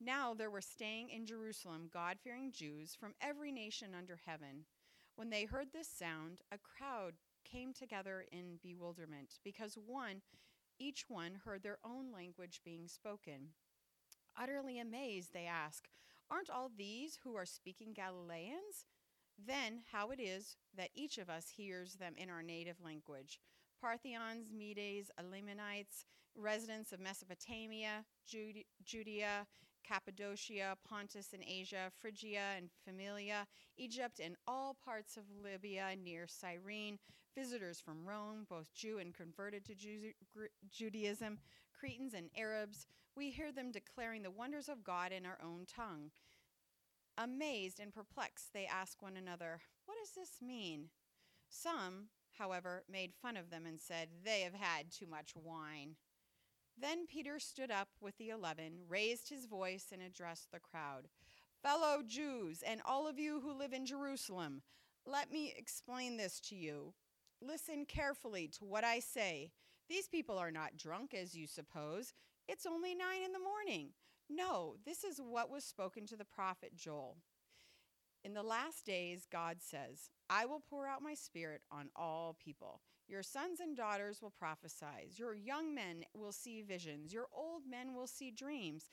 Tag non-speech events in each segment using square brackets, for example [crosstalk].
now there were staying in Jerusalem God-fearing Jews from every nation under heaven. When they heard this sound, a crowd came together in bewilderment because one each one heard their own language being spoken. Utterly amazed, they asked, Aren't all these who are speaking Galileans? Then, how it is that each of us hears them in our native language Parthians, Medes, Elamites, residents of Mesopotamia, Judea, Cappadocia, Pontus and Asia, Phrygia and Pamphylia, Egypt, and all parts of Libya near Cyrene, visitors from Rome, both Jew and converted to Ju- Judaism, Cretans and Arabs. We hear them declaring the wonders of God in our own tongue. Amazed and perplexed, they ask one another, What does this mean? Some, however, made fun of them and said, They have had too much wine. Then Peter stood up with the eleven, raised his voice, and addressed the crowd Fellow Jews, and all of you who live in Jerusalem, let me explain this to you. Listen carefully to what I say. These people are not drunk, as you suppose. It's only nine in the morning. No, this is what was spoken to the prophet Joel. In the last days, God says, I will pour out my spirit on all people. Your sons and daughters will prophesy. Your young men will see visions. Your old men will see dreams.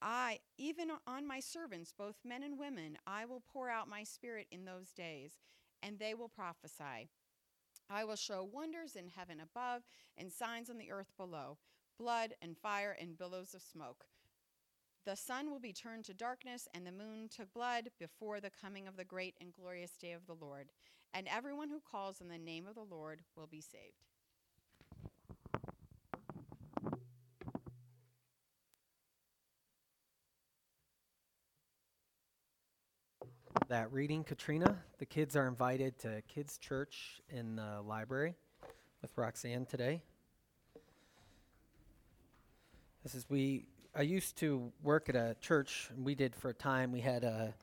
I, even on my servants, both men and women, I will pour out my spirit in those days, and they will prophesy. I will show wonders in heaven above and signs on the earth below blood and fire and billows of smoke. The sun will be turned to darkness and the moon to blood before the coming of the great and glorious day of the Lord. And everyone who calls on the name of the Lord will be saved. That reading, Katrina. The kids are invited to kids' church in the library with Roxanne today. This is we I used to work at a church, and we did for a time. We had a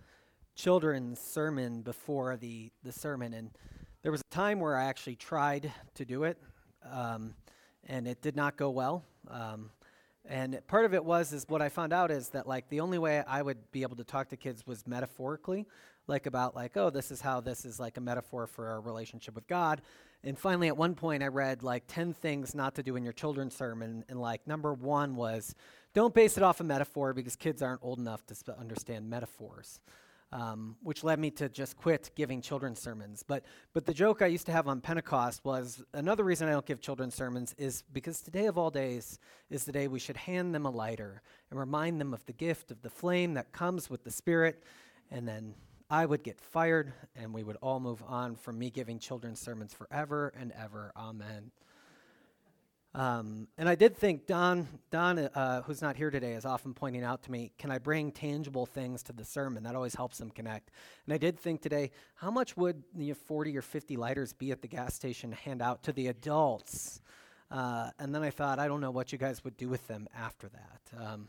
children's sermon before the, the sermon, and there was a time where I actually tried to do it, um, and it did not go well. Um, and part of it was is what I found out is that like the only way I would be able to talk to kids was metaphorically, like about like oh this is how this is like a metaphor for our relationship with God. And finally, at one point, I read like ten things not to do in your children's sermon, and like number one was don't base it off a metaphor because kids aren't old enough to sp- understand metaphors. Um, which led me to just quit giving children's sermons. But, but the joke I used to have on Pentecost was another reason I don't give children's sermons is because today of all days is the day we should hand them a lighter and remind them of the gift of the flame that comes with the Spirit. And then I would get fired and we would all move on from me giving children's sermons forever and ever. Amen. Um, and I did think Don, Don, uh, who's not here today, is often pointing out to me, "Can I bring tangible things to the sermon?" That always helps them connect. And I did think today, how much would the 40 or 50 lighters be at the gas station hand out to the adults? Uh, and then I thought, I don't know what you guys would do with them after that. Um,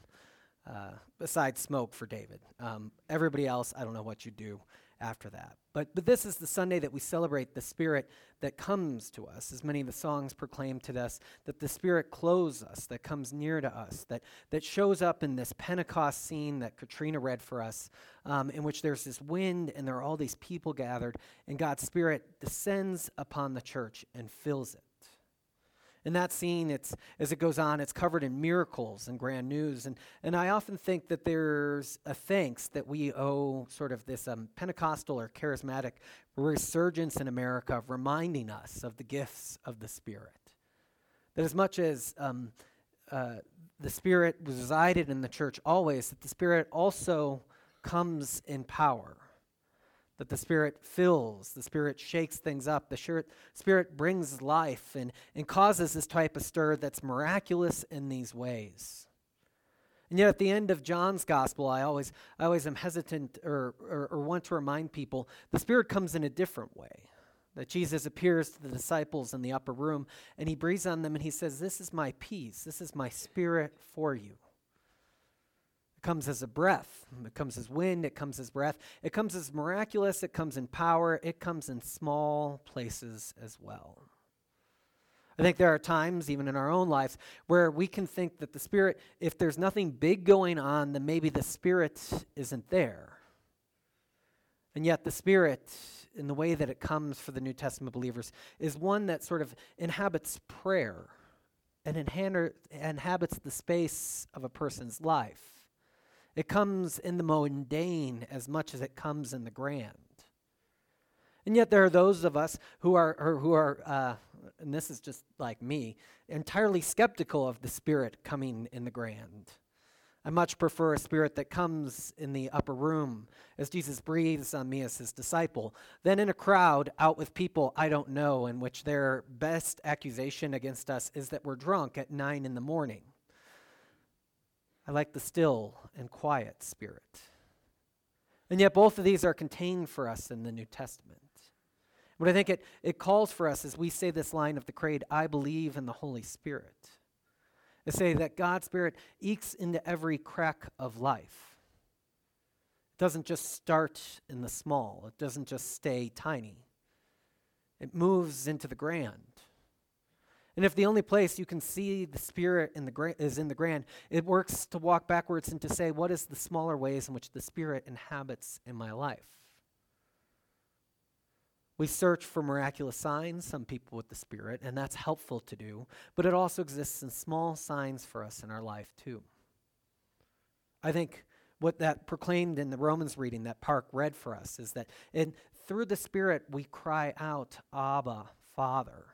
uh, besides smoke for David, um, everybody else, I don't know what you do after that. But, but this is the Sunday that we celebrate the Spirit that comes to us, as many of the songs proclaim to us, that the Spirit clothes us, that comes near to us, that, that shows up in this Pentecost scene that Katrina read for us, um, in which there's this wind and there are all these people gathered, and God's Spirit descends upon the church and fills it. In that scene, it's, as it goes on, it's covered in miracles and grand news. And, and I often think that there's a thanks that we owe sort of this um, Pentecostal or charismatic resurgence in America of reminding us of the gifts of the Spirit. That as much as um, uh, the Spirit resided in the church always, that the Spirit also comes in power that the Spirit fills, the Spirit shakes things up, the Spirit brings life and, and causes this type of stir that's miraculous in these ways. And yet, at the end of John's gospel, I always, I always am hesitant or, or, or want to remind people the Spirit comes in a different way. That Jesus appears to the disciples in the upper room and he breathes on them and he says, This is my peace. This is my spirit for you. It comes as a breath. It comes as wind. It comes as breath. It comes as miraculous. It comes in power. It comes in small places as well. I think there are times, even in our own lives, where we can think that the Spirit, if there's nothing big going on, then maybe the Spirit isn't there. And yet, the Spirit, in the way that it comes for the New Testament believers, is one that sort of inhabits prayer and inhabits the space of a person's life. It comes in the mundane as much as it comes in the grand. And yet, there are those of us who are, who are uh, and this is just like me, entirely skeptical of the Spirit coming in the grand. I much prefer a spirit that comes in the upper room as Jesus breathes on me as his disciple than in a crowd out with people I don't know, in which their best accusation against us is that we're drunk at nine in the morning. I like the still and quiet spirit. And yet, both of these are contained for us in the New Testament. What I think it, it calls for us as we say this line of the creed, I believe in the Holy Spirit. To say that God's Spirit ekes into every crack of life. It doesn't just start in the small, it doesn't just stay tiny. It moves into the grand. And if the only place you can see the Spirit in the gra- is in the grand, it works to walk backwards and to say, what is the smaller ways in which the Spirit inhabits in my life? We search for miraculous signs, some people with the Spirit, and that's helpful to do, but it also exists in small signs for us in our life, too. I think what that proclaimed in the Romans reading that Park read for us is that in, through the Spirit we cry out, Abba, Father.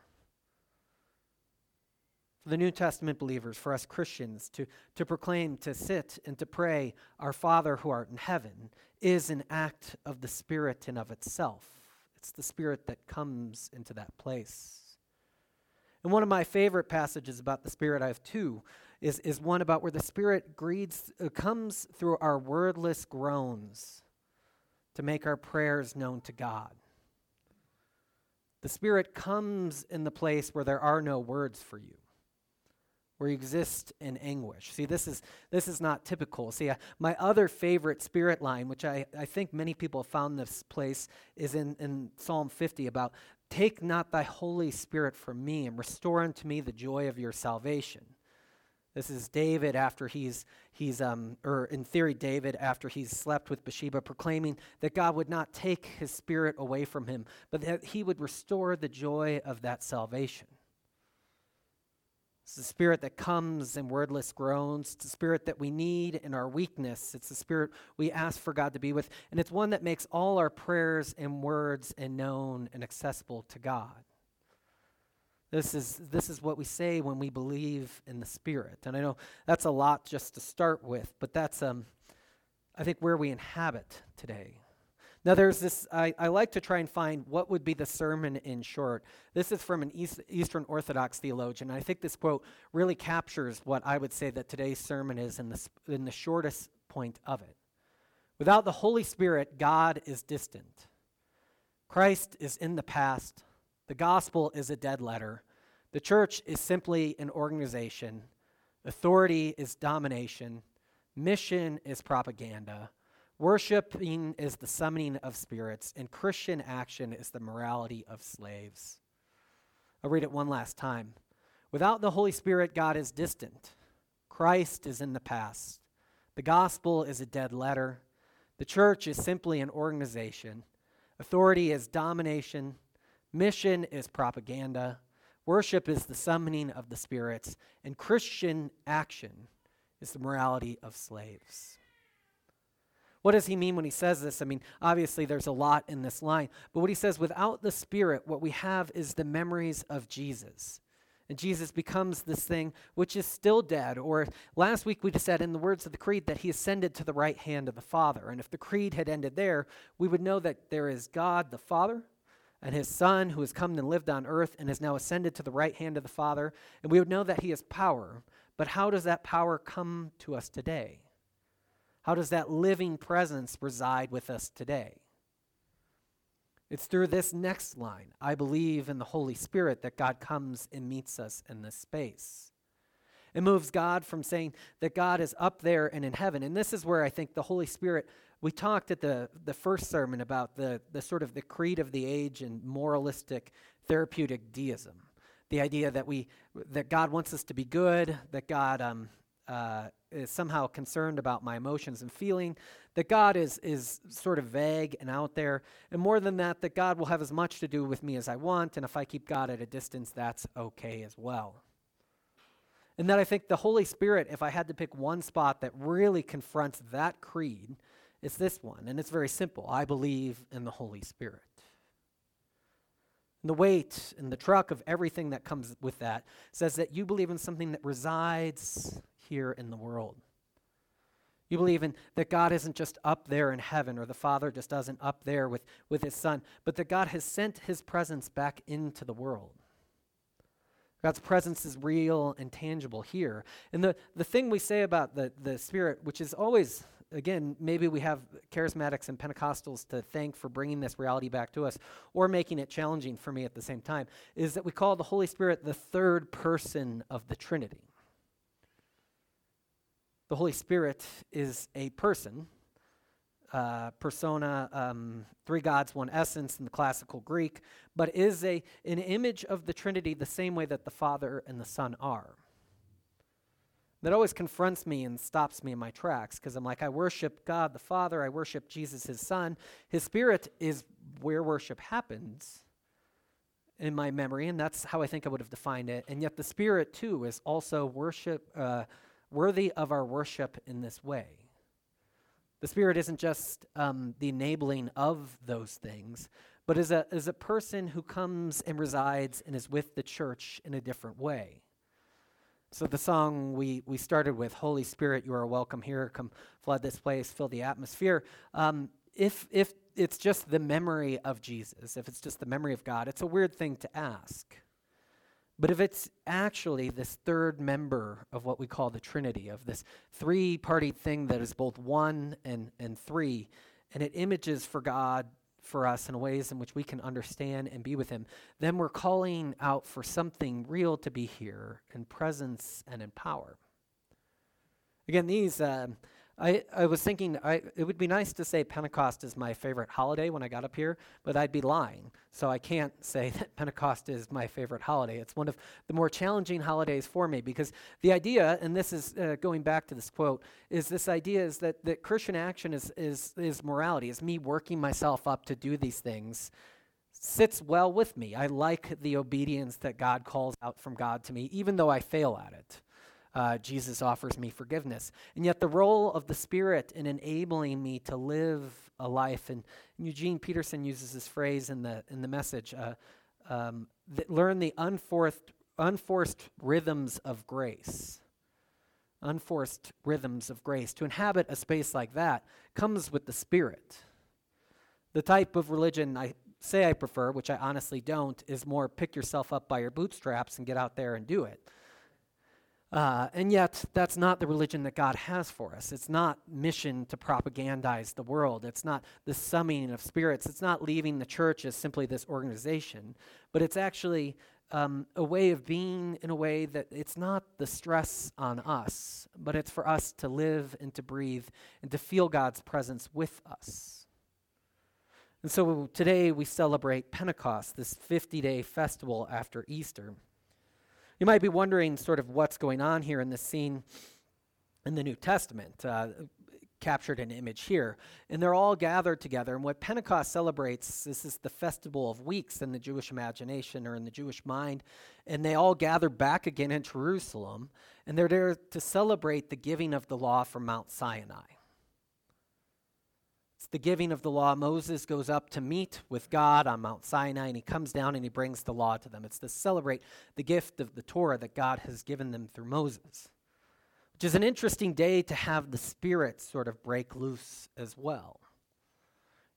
The New Testament believers, for us Christians, to, to proclaim, to sit, and to pray, Our Father who art in heaven, is an act of the Spirit and of itself. It's the Spirit that comes into that place. And one of my favorite passages about the Spirit, I have two, is, is one about where the Spirit greets, uh, comes through our wordless groans to make our prayers known to God. The Spirit comes in the place where there are no words for you where you exist in anguish. See, this is, this is not typical. See, uh, my other favorite spirit line, which I, I think many people have found this place, is in, in Psalm 50 about, Take not thy Holy Spirit from me and restore unto me the joy of your salvation. This is David after he's, he's um, or in theory, David after he's slept with Bathsheba, proclaiming that God would not take his spirit away from him, but that he would restore the joy of that salvation. It's the spirit that comes in wordless groans. It's the spirit that we need in our weakness. It's the spirit we ask for God to be with. And it's one that makes all our prayers and words and known and accessible to God. This is, this is what we say when we believe in the Spirit. And I know that's a lot just to start with, but that's, um, I think, where we inhabit today. Now, there's this, I, I, like to try and find what would be the sermon in short. This is from an East, Eastern Orthodox theologian. I think this quote really captures what I would say that today's sermon is in the, in the shortest point of it. Without the Holy Spirit, God is distant. Christ is in the past. The gospel is a dead letter. The church is simply an organization. Authority is domination. Mission is propaganda. Worshipping is the summoning of spirits, and Christian action is the morality of slaves. I'll read it one last time. Without the Holy Spirit, God is distant. Christ is in the past. The gospel is a dead letter. The church is simply an organization. Authority is domination. Mission is propaganda. Worship is the summoning of the spirits. And Christian action is the morality of slaves. What does he mean when he says this? I mean, obviously, there's a lot in this line, but what he says, without the Spirit, what we have is the memories of Jesus. And Jesus becomes this thing which is still dead. Or last week we just said in the words of the Creed that he ascended to the right hand of the Father. And if the Creed had ended there, we would know that there is God the Father and his Son who has come and lived on earth and has now ascended to the right hand of the Father. And we would know that he has power But how does that power come to us today? How does that living presence reside with us today? It's through this next line I believe in the Holy Spirit that God comes and meets us in this space. It moves God from saying that God is up there and in heaven. And this is where I think the Holy Spirit, we talked at the, the first sermon about the, the sort of the creed of the age and moralistic therapeutic deism. The idea that we that God wants us to be good, that God um, uh, is somehow concerned about my emotions and feeling, that God is, is sort of vague and out there, and more than that, that God will have as much to do with me as I want, and if I keep God at a distance, that's okay as well. And that I think the Holy Spirit, if I had to pick one spot that really confronts that creed, it's this one. And it's very simple I believe in the Holy Spirit. And the weight and the truck of everything that comes with that says that you believe in something that resides here in the world. You believe in that God isn't just up there in heaven, or the Father just doesn't up there with, with his Son, but that God has sent his presence back into the world. God's presence is real and tangible here. And the, the thing we say about the, the Spirit, which is always, again, maybe we have charismatics and Pentecostals to thank for bringing this reality back to us, or making it challenging for me at the same time, is that we call the Holy Spirit the third person of the Trinity. The Holy Spirit is a person, uh, persona, um, three gods, one essence in the classical Greek, but is a, an image of the Trinity the same way that the Father and the Son are. That always confronts me and stops me in my tracks because I'm like, I worship God the Father, I worship Jesus, his Son. His Spirit is where worship happens in my memory, and that's how I think I would have defined it. And yet the Spirit, too, is also worship. Uh, worthy of our worship in this way. The Spirit isn't just um, the enabling of those things, but is a, is a person who comes and resides and is with the church in a different way. So the song we, we started with, Holy Spirit, you are welcome here, come flood this place, fill the atmosphere. Um, if, if it's just the memory of Jesus, if it's just the memory of God, it's a weird thing to ask. But if it's actually this third member of what we call the Trinity, of this three party thing that is both one and, and three, and it images for God for us in ways in which we can understand and be with Him, then we're calling out for something real to be here in presence and in power. Again, these. Uh, I, I was thinking I, it would be nice to say Pentecost is my favorite holiday when I got up here, but I'd be lying. So I can't say [laughs] that Pentecost is my favorite holiday. It's one of the more challenging holidays for me because the idea, and this is uh, going back to this quote, is this idea is that, that Christian action is, is, is morality, is me working myself up to do these things sits well with me. I like the obedience that God calls out from God to me, even though I fail at it uh, Jesus offers me forgiveness. And yet, the role of the Spirit in enabling me to live a life, and Eugene Peterson uses this phrase in the, in the message uh, um, that learn the unforced, unforced rhythms of grace. Unforced rhythms of grace. To inhabit a space like that comes with the Spirit. The type of religion I say I prefer, which I honestly don't, is more pick yourself up by your bootstraps and get out there and do it. Uh, and yet, that's not the religion that God has for us. It's not mission to propagandize the world. It's not the summing of spirits. It's not leaving the church as simply this organization, but it's actually um, a way of being in a way that it's not the stress on us, but it's for us to live and to breathe and to feel God's presence with us. And so today we celebrate Pentecost, this 50 day festival after Easter. You might be wondering sort of what's going on here in this scene in the New Testament. Uh, captured an image here. And they're all gathered together. And what Pentecost celebrates, this is the festival of weeks in the Jewish imagination or in the Jewish mind. And they all gather back again in Jerusalem. And they're there to celebrate the giving of the law from Mount Sinai. It's the giving of the law. Moses goes up to meet with God on Mount Sinai, and he comes down and he brings the law to them. It's to celebrate the gift of the Torah that God has given them through Moses, which is an interesting day to have the Spirit sort of break loose as well.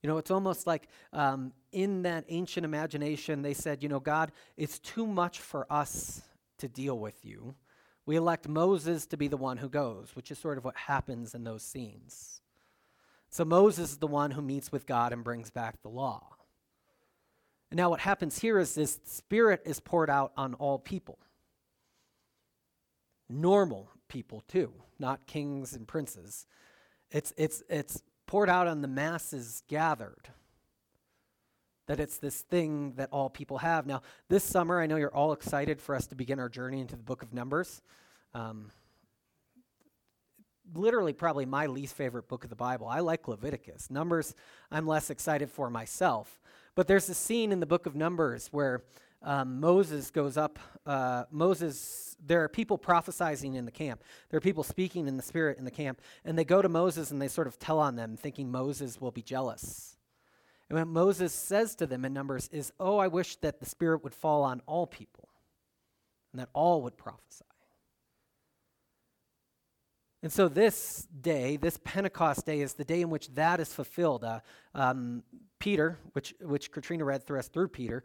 You know, it's almost like um, in that ancient imagination, they said, you know, God, it's too much for us to deal with you. We elect Moses to be the one who goes, which is sort of what happens in those scenes. So Moses is the one who meets with God and brings back the law. And now what happens here is this spirit is poured out on all people. Normal people too, not kings and princes. It's it's it's poured out on the masses gathered. That it's this thing that all people have. Now, this summer, I know you're all excited for us to begin our journey into the book of Numbers. Um, literally probably my least favorite book of the Bible. I like Leviticus. Numbers, I'm less excited for myself. But there's a scene in the book of Numbers where um, Moses goes up. Uh, Moses, there are people prophesying in the camp. There are people speaking in the spirit in the camp. And they go to Moses and they sort of tell on them, thinking Moses will be jealous. And what Moses says to them in Numbers is, Oh, I wish that the spirit would fall on all people and that all would prophesy. And so this day, this Pentecost day, is the day in which that is fulfilled. Uh, um, Peter, which, which Katrina read through us through Peter,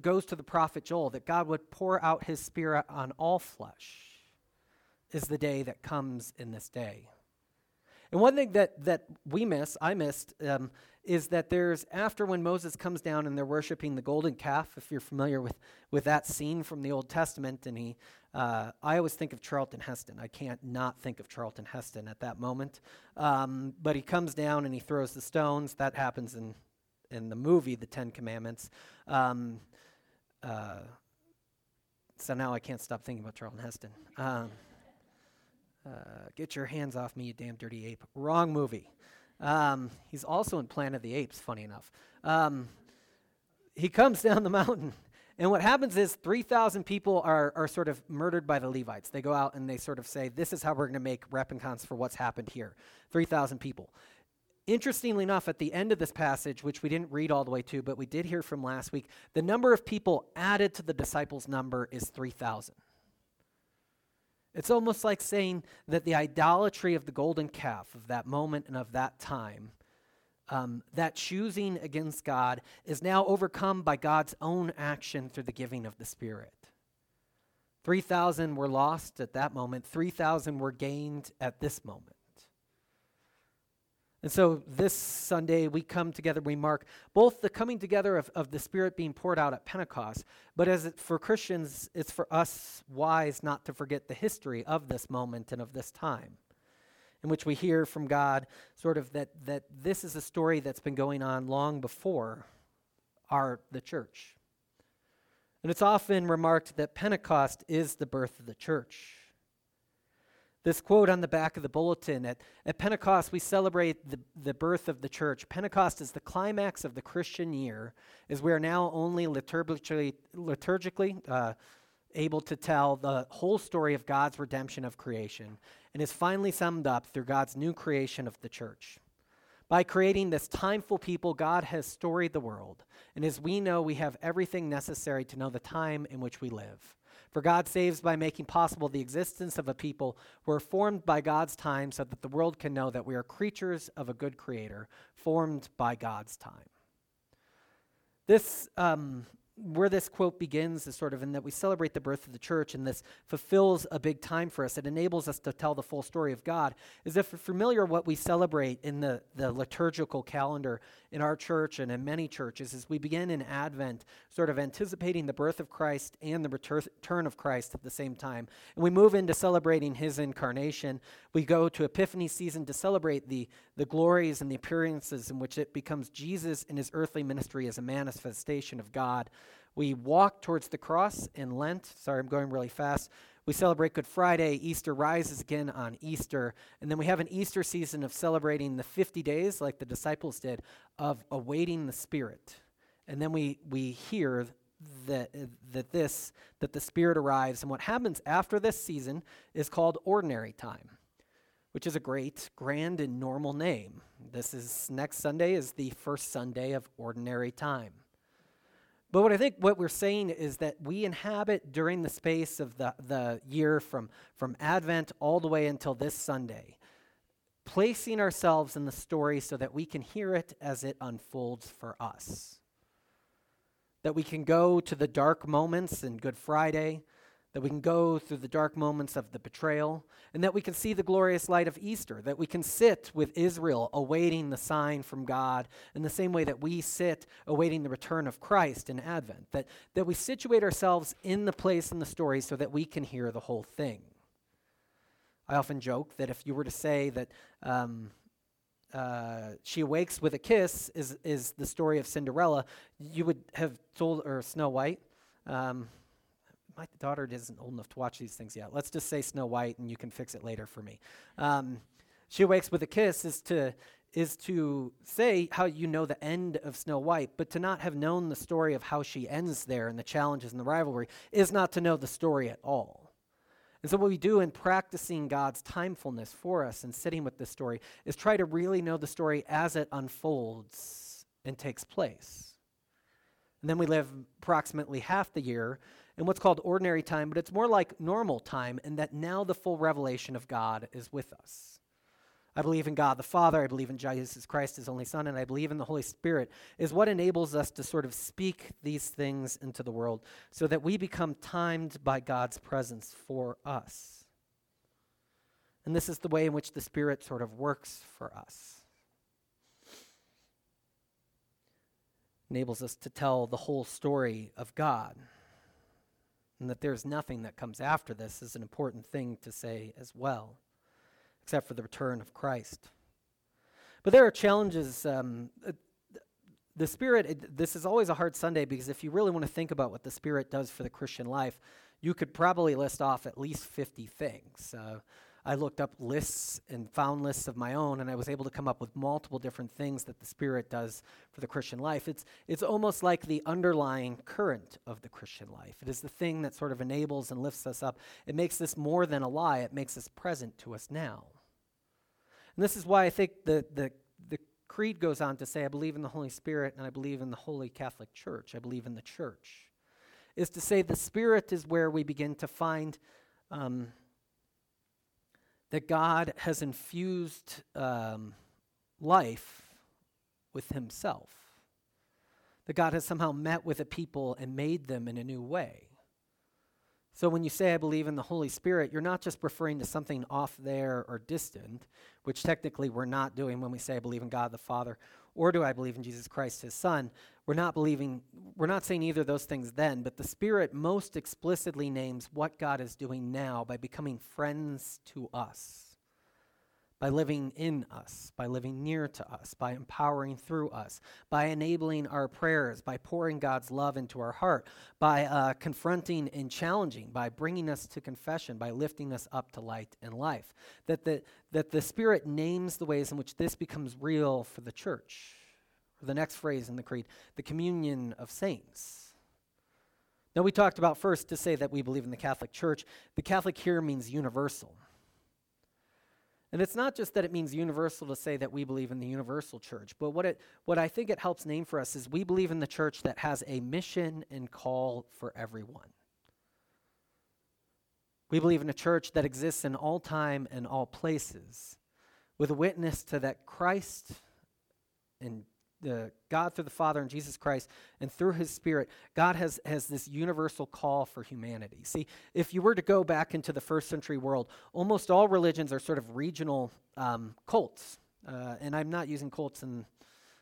goes to the prophet Joel that God would pour out his spirit on all flesh, is the day that comes in this day. And one thing that, that we miss, I missed, um, is that there's after when Moses comes down and they're worshiping the golden calf, if you're familiar with, with that scene from the Old Testament, and he, uh, I always think of Charlton Heston. I can't not think of Charlton Heston at that moment. Um, but he comes down and he throws the stones. That happens in, in the movie, The Ten Commandments. Um, uh, so now I can't stop thinking about Charlton Heston. Um, uh, get your hands off me, you damn dirty ape. Wrong movie. Um, he's also in Planet of the Apes, funny enough. Um, he comes down the mountain, and what happens is 3,000 people are, are sort of murdered by the Levites. They go out and they sort of say, This is how we're going to make replicants for what's happened here. 3,000 people. Interestingly enough, at the end of this passage, which we didn't read all the way to, but we did hear from last week, the number of people added to the disciples' number is 3,000. It's almost like saying that the idolatry of the golden calf of that moment and of that time, um, that choosing against God, is now overcome by God's own action through the giving of the Spirit. 3,000 were lost at that moment, 3,000 were gained at this moment. And so this Sunday, we come together, we mark both the coming together of, of the Spirit being poured out at Pentecost, but as it, for Christians, it's for us wise not to forget the history of this moment and of this time, in which we hear from God sort of that, that this is a story that's been going on long before our, the church. And it's often remarked that Pentecost is the birth of the church. This quote on the back of the bulletin at, at Pentecost, we celebrate the, the birth of the church. Pentecost is the climax of the Christian year, as we are now only liturgically, liturgically uh, able to tell the whole story of God's redemption of creation, and is finally summed up through God's new creation of the church. By creating this timeful people, God has storied the world, and as we know, we have everything necessary to know the time in which we live. For God saves by making possible the existence of a people who are formed by God's time so that the world can know that we are creatures of a good creator, formed by God's time. This um, where this quote begins is sort of in that we celebrate the birth of the church, and this fulfills a big time for us. It enables us to tell the full story of God. Is if familiar what we celebrate in the, the liturgical calendar in our church and in many churches as we begin in Advent, sort of anticipating the birth of Christ and the return of Christ at the same time. And we move into celebrating his incarnation. We go to Epiphany season to celebrate the, the glories and the appearances in which it becomes Jesus in his earthly ministry as a manifestation of God. We walk towards the cross in Lent. Sorry, I'm going really fast. We celebrate Good Friday. Easter rises again on Easter. And then we have an Easter season of celebrating the 50 days, like the disciples did, of awaiting the Spirit. And then we, we hear that, that this, that the Spirit arrives. And what happens after this season is called ordinary time, which is a great, grand, and normal name. This is next Sunday is the first Sunday of ordinary time. But what I think what we're saying is that we inhabit during the space of the, the year from, from Advent all the way until this Sunday, placing ourselves in the story so that we can hear it as it unfolds for us. That we can go to the dark moments in Good Friday, that we can go through the dark moments of the betrayal, and that we can see the glorious light of Easter, that we can sit with Israel awaiting the sign from God in the same way that we sit awaiting the return of Christ in Advent, that, that we situate ourselves in the place in the story so that we can hear the whole thing. I often joke that if you were to say that um, uh, she awakes with a kiss is, is the story of Cinderella, you would have told, or Snow White, um, my daughter isn't old enough to watch these things yet. Let's just say Snow White, and you can fix it later for me. Um, she wakes with a kiss is to is to say how you know the end of Snow White, but to not have known the story of how she ends there and the challenges and the rivalry is not to know the story at all. And so, what we do in practicing God's timefulness for us and sitting with this story is try to really know the story as it unfolds and takes place. And then we live approximately half the year in what's called ordinary time, but it's more like normal time, in that now the full revelation of God is with us. I believe in God the Father, I believe in Jesus Christ, his only Son, and I believe in the Holy Spirit, is what enables us to sort of speak these things into the world so that we become timed by God's presence for us. And this is the way in which the Spirit sort of works for us. Enables us to tell the whole story of God and that there's nothing that comes after this is an important thing to say as well, except for the return of Christ. But there are challenges. Um, the Spirit, it, this is always a hard Sunday because if you really want to think about what the Spirit does for the Christian life, you could probably list off at least 50 things. Uh, I looked up lists and found lists of my own, and I was able to come up with multiple different things that the Spirit does for the Christian life. It's, it's almost like the underlying current of the Christian life. It is the thing that sort of enables and lifts us up. It makes this more than a lie, it makes us present to us now. And this is why I think the, the, the Creed goes on to say, I believe in the Holy Spirit and I believe in the Holy Catholic Church. I believe in the church. Is to say the Spirit is where we begin to find. Um, that God has infused um, life with Himself. That God has somehow met with a people and made them in a new way. So when you say, I believe in the Holy Spirit, you're not just referring to something off there or distant, which technically we're not doing when we say, I believe in God the Father, or do I believe in Jesus Christ, his Son? We're not believing, we're not saying either of those things then, but the Spirit most explicitly names what God is doing now by becoming friends to us by living in us, by living near to us, by empowering through us, by enabling our prayers, by pouring God's love into our heart, by uh, confronting and challenging, by bringing us to confession, by lifting us up to light and life. That the, that the Spirit names the ways in which this becomes real for the church. The next phrase in the Creed, the communion of saints. Now, we talked about first to say that we believe in the Catholic Church. The Catholic here means universal. And it's not just that it means universal to say that we believe in the universal church, but what, it, what I think it helps name for us is we believe in the church that has a mission and call for everyone. We believe in a church that exists in all time and all places, with a witness to that Christ and the God through the Father and Jesus Christ and through his Spirit, God has, has this universal call for humanity. See, if you were to go back into the first century world, almost all religions are sort of regional um, cults. Uh, and I'm not using cults in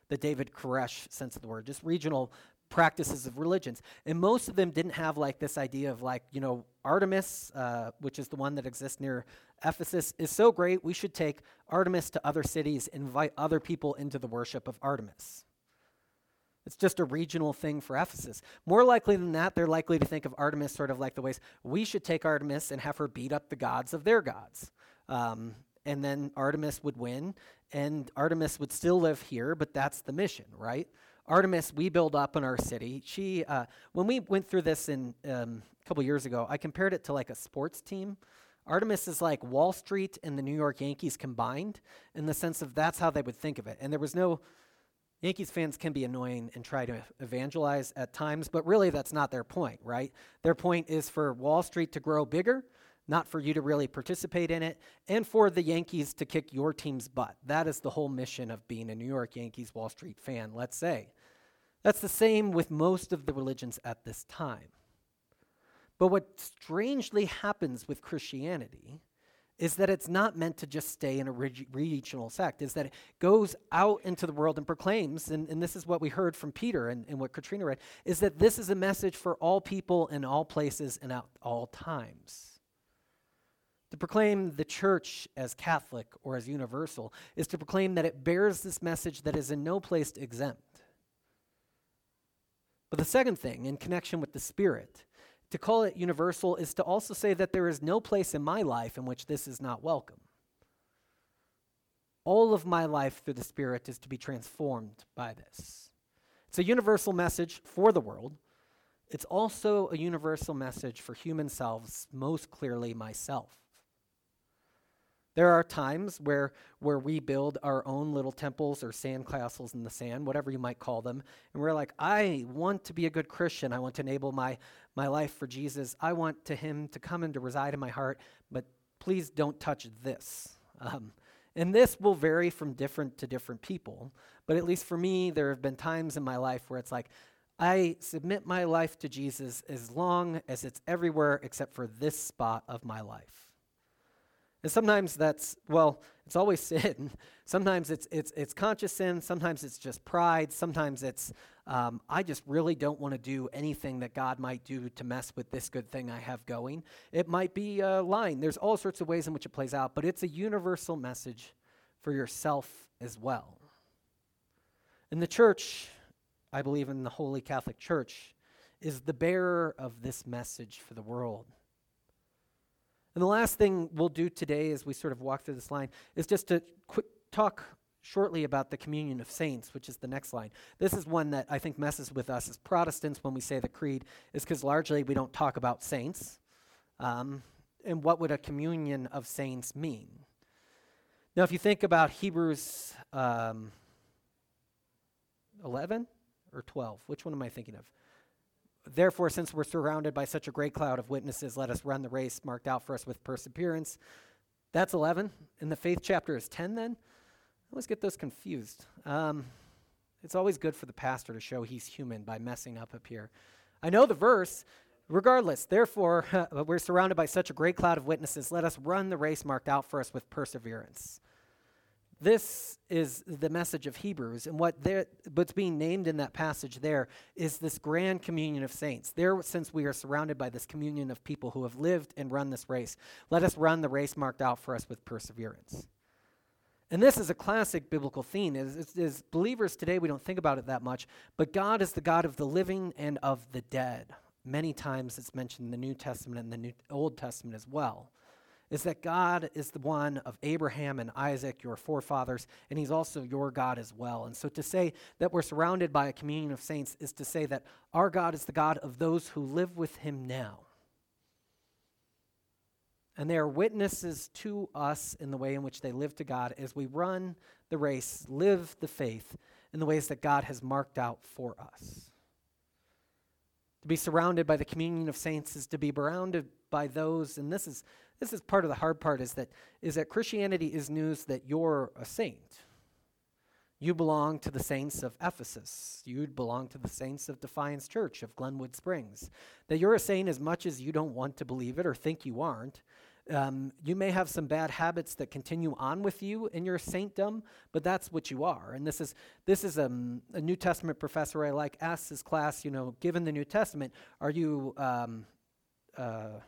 the David Koresh sense of the word, just regional practices of religions. And most of them didn't have like this idea of like, you know, Artemis, uh, which is the one that exists near Ephesus, is so great, we should take Artemis to other cities, invite other people into the worship of Artemis. It's just a regional thing for Ephesus. More likely than that, they're likely to think of Artemis sort of like the ways we should take Artemis and have her beat up the gods of their gods. Um, and then Artemis would win, and Artemis would still live here, but that's the mission, right? Artemis, we build up in our city. She, uh, when we went through this in um, a couple years ago, I compared it to like a sports team. Artemis is like Wall Street and the New York Yankees combined, in the sense of that's how they would think of it. And there was no Yankees fans can be annoying and try to evangelize at times, but really that's not their point, right? Their point is for Wall Street to grow bigger, not for you to really participate in it, and for the Yankees to kick your team's butt. That is the whole mission of being a New York Yankees Wall Street fan, let's say. That's the same with most of the religions at this time. But what strangely happens with Christianity is that it's not meant to just stay in a reg- regional sect, is that it goes out into the world and proclaims, and, and this is what we heard from Peter and, and what Katrina read, is that this is a message for all people in all places and at all times. To proclaim the church as Catholic or as universal is to proclaim that it bears this message that is in no place exempt. But the second thing, in connection with the Spirit, to call it universal is to also say that there is no place in my life in which this is not welcome. All of my life through the Spirit is to be transformed by this. It's a universal message for the world. It's also a universal message for human selves, most clearly myself. There are times where, where we build our own little temples or sand castles in the sand, whatever you might call them, and we're like, I want to be a good Christian. I want to enable my, my life for Jesus. I want to Him to come and to reside in my heart, but please don't touch this. Um, and this will vary from different to different people, but at least for me, there have been times in my life where it's like, I submit my life to Jesus as long as it's everywhere except for this spot of my life. And sometimes that's, well, it's always [laughs] sin. Sometimes it's, it's, it's conscious sin. Sometimes it's just pride. Sometimes it's, um, I just really don't want to do anything that God might do to mess with this good thing I have going. It might be a line. There's all sorts of ways in which it plays out, but it's a universal message for yourself as well. And the church, I believe in the Holy Catholic Church, is the bearer of this message for the world. And the last thing we'll do today as we sort of walk through this line is just to quick talk shortly about the communion of saints, which is the next line. This is one that I think messes with us as Protestants when we say the creed, is because largely we don't talk about saints. Um, and what would a communion of saints mean? Now, if you think about Hebrews um, 11 or 12, which one am I thinking of? Therefore, since we're surrounded by such a great cloud of witnesses, let us run the race marked out for us with perseverance. That's 11. And the faith chapter is 10 then? I always get those confused. Um, it's always good for the pastor to show he's human by messing up up here. I know the verse. Regardless, therefore, [laughs] we're surrounded by such a great cloud of witnesses. Let us run the race marked out for us with perseverance. This is the message of Hebrews, and what what's being named in that passage there is this grand communion of saints. There, since we are surrounded by this communion of people who have lived and run this race, let us run the race marked out for us with perseverance. And this is a classic biblical theme. As, as, believers today, we don't think about it that much, but God is the God of the living and of the dead. Many times it's mentioned in the New Testament and the New, Old Testament as well is that God is the one of Abraham and Isaac, your forefathers, and He's also your God as well. And so to say that we're surrounded by a communion of saints is to say that our God is the God of those who live with Him now. And they are witnesses to us in the way in which they live to God as we run the race, live the faith in the ways that God has marked out for us. To be surrounded by the communion of saints is to be surrounded by those, and this is this is part of the hard part is that is that Christianity is news that you're a saint. You belong to the saints of Ephesus. You belong to the saints of Defiance Church of Glenwood Springs. That you're a saint as much as you don't want to believe it or think you aren't. Um, you may have some bad habits that continue on with you in your saintdom, but that's what you are. And this is this is um, a New Testament professor I like asks his class, you know, given the New Testament, are you um, uh,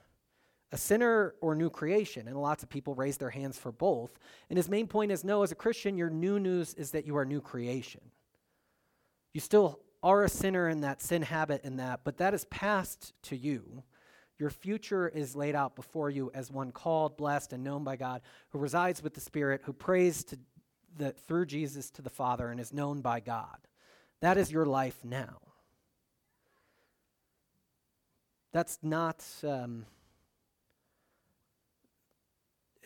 a sinner or new creation? And lots of people raise their hands for both. And his main point is no, as a Christian, your new news is that you are new creation. You still are a sinner in that sin habit in that, but that is past to you. Your future is laid out before you as one called, blessed, and known by God, who resides with the Spirit, who prays to the, through Jesus to the Father and is known by God. That is your life now. That's not. Um,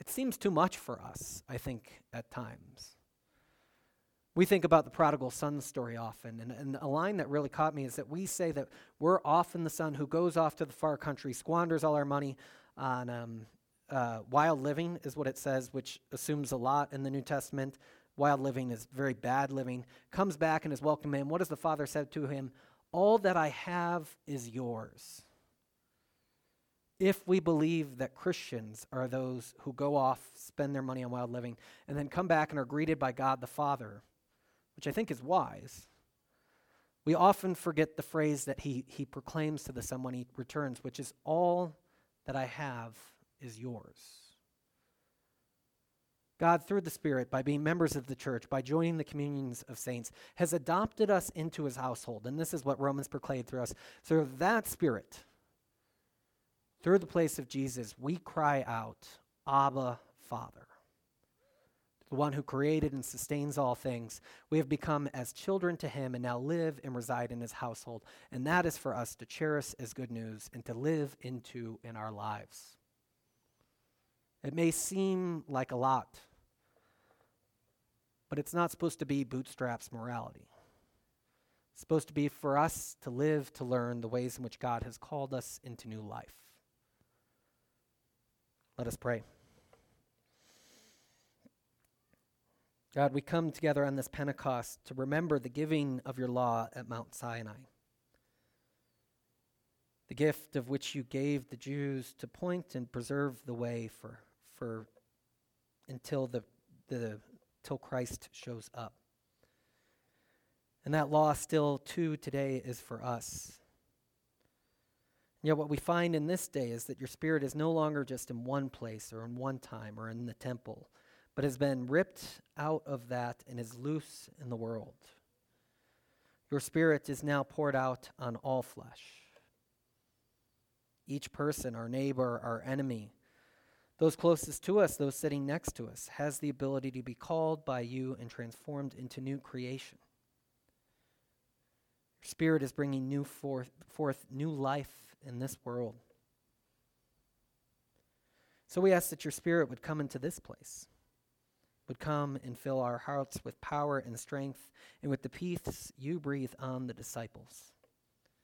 it seems too much for us, I think, at times. We think about the prodigal son story often, and, and, a line that really caught me is that we say that we're often the son who goes off to the far country, squanders all our money on um, uh, wild living, is what it says, which assumes a lot in the New Testament. Wild living is very bad living. Comes back and is welcomed in. What does the father say to him? All that I have is yours. If we believe that Christians are those who go off, spend their money on wild living, and then come back and are greeted by God the Father, which I think is wise, we often forget the phrase that he, he proclaims to the Son when he returns, which is, All that I have is yours. God, through the Spirit, by being members of the church, by joining the communions of saints, has adopted us into his household. And this is what Romans proclaimed through us. Through that Spirit, through the place of Jesus, we cry out, Abba, Father. The one who created and sustains all things. We have become as children to him and now live and reside in his household. And that is for us to cherish as good news and to live into in our lives. It may seem like a lot, but it's not supposed to be bootstraps morality. It's supposed to be for us to live, to learn the ways in which God has called us into new life. Let us pray. God, we come together on this Pentecost to remember the giving of your law at Mount Sinai the gift of which you gave the Jews to point and preserve the way for for until the the till Christ shows up. And that law still too today is for us. Yet what we find in this day is that your spirit is no longer just in one place or in one time or in the temple, but has been ripped out of that and is loose in the world. Your spirit is now poured out on all flesh. Each person, our neighbor, our enemy, those closest to us, those sitting next to us, has the ability to be called by you and transformed into new creation. Your Spirit is bringing new forth, forth new life in this world. So we ask that your Spirit would come into this place, would come and fill our hearts with power and strength and with the peace you breathe on the disciples.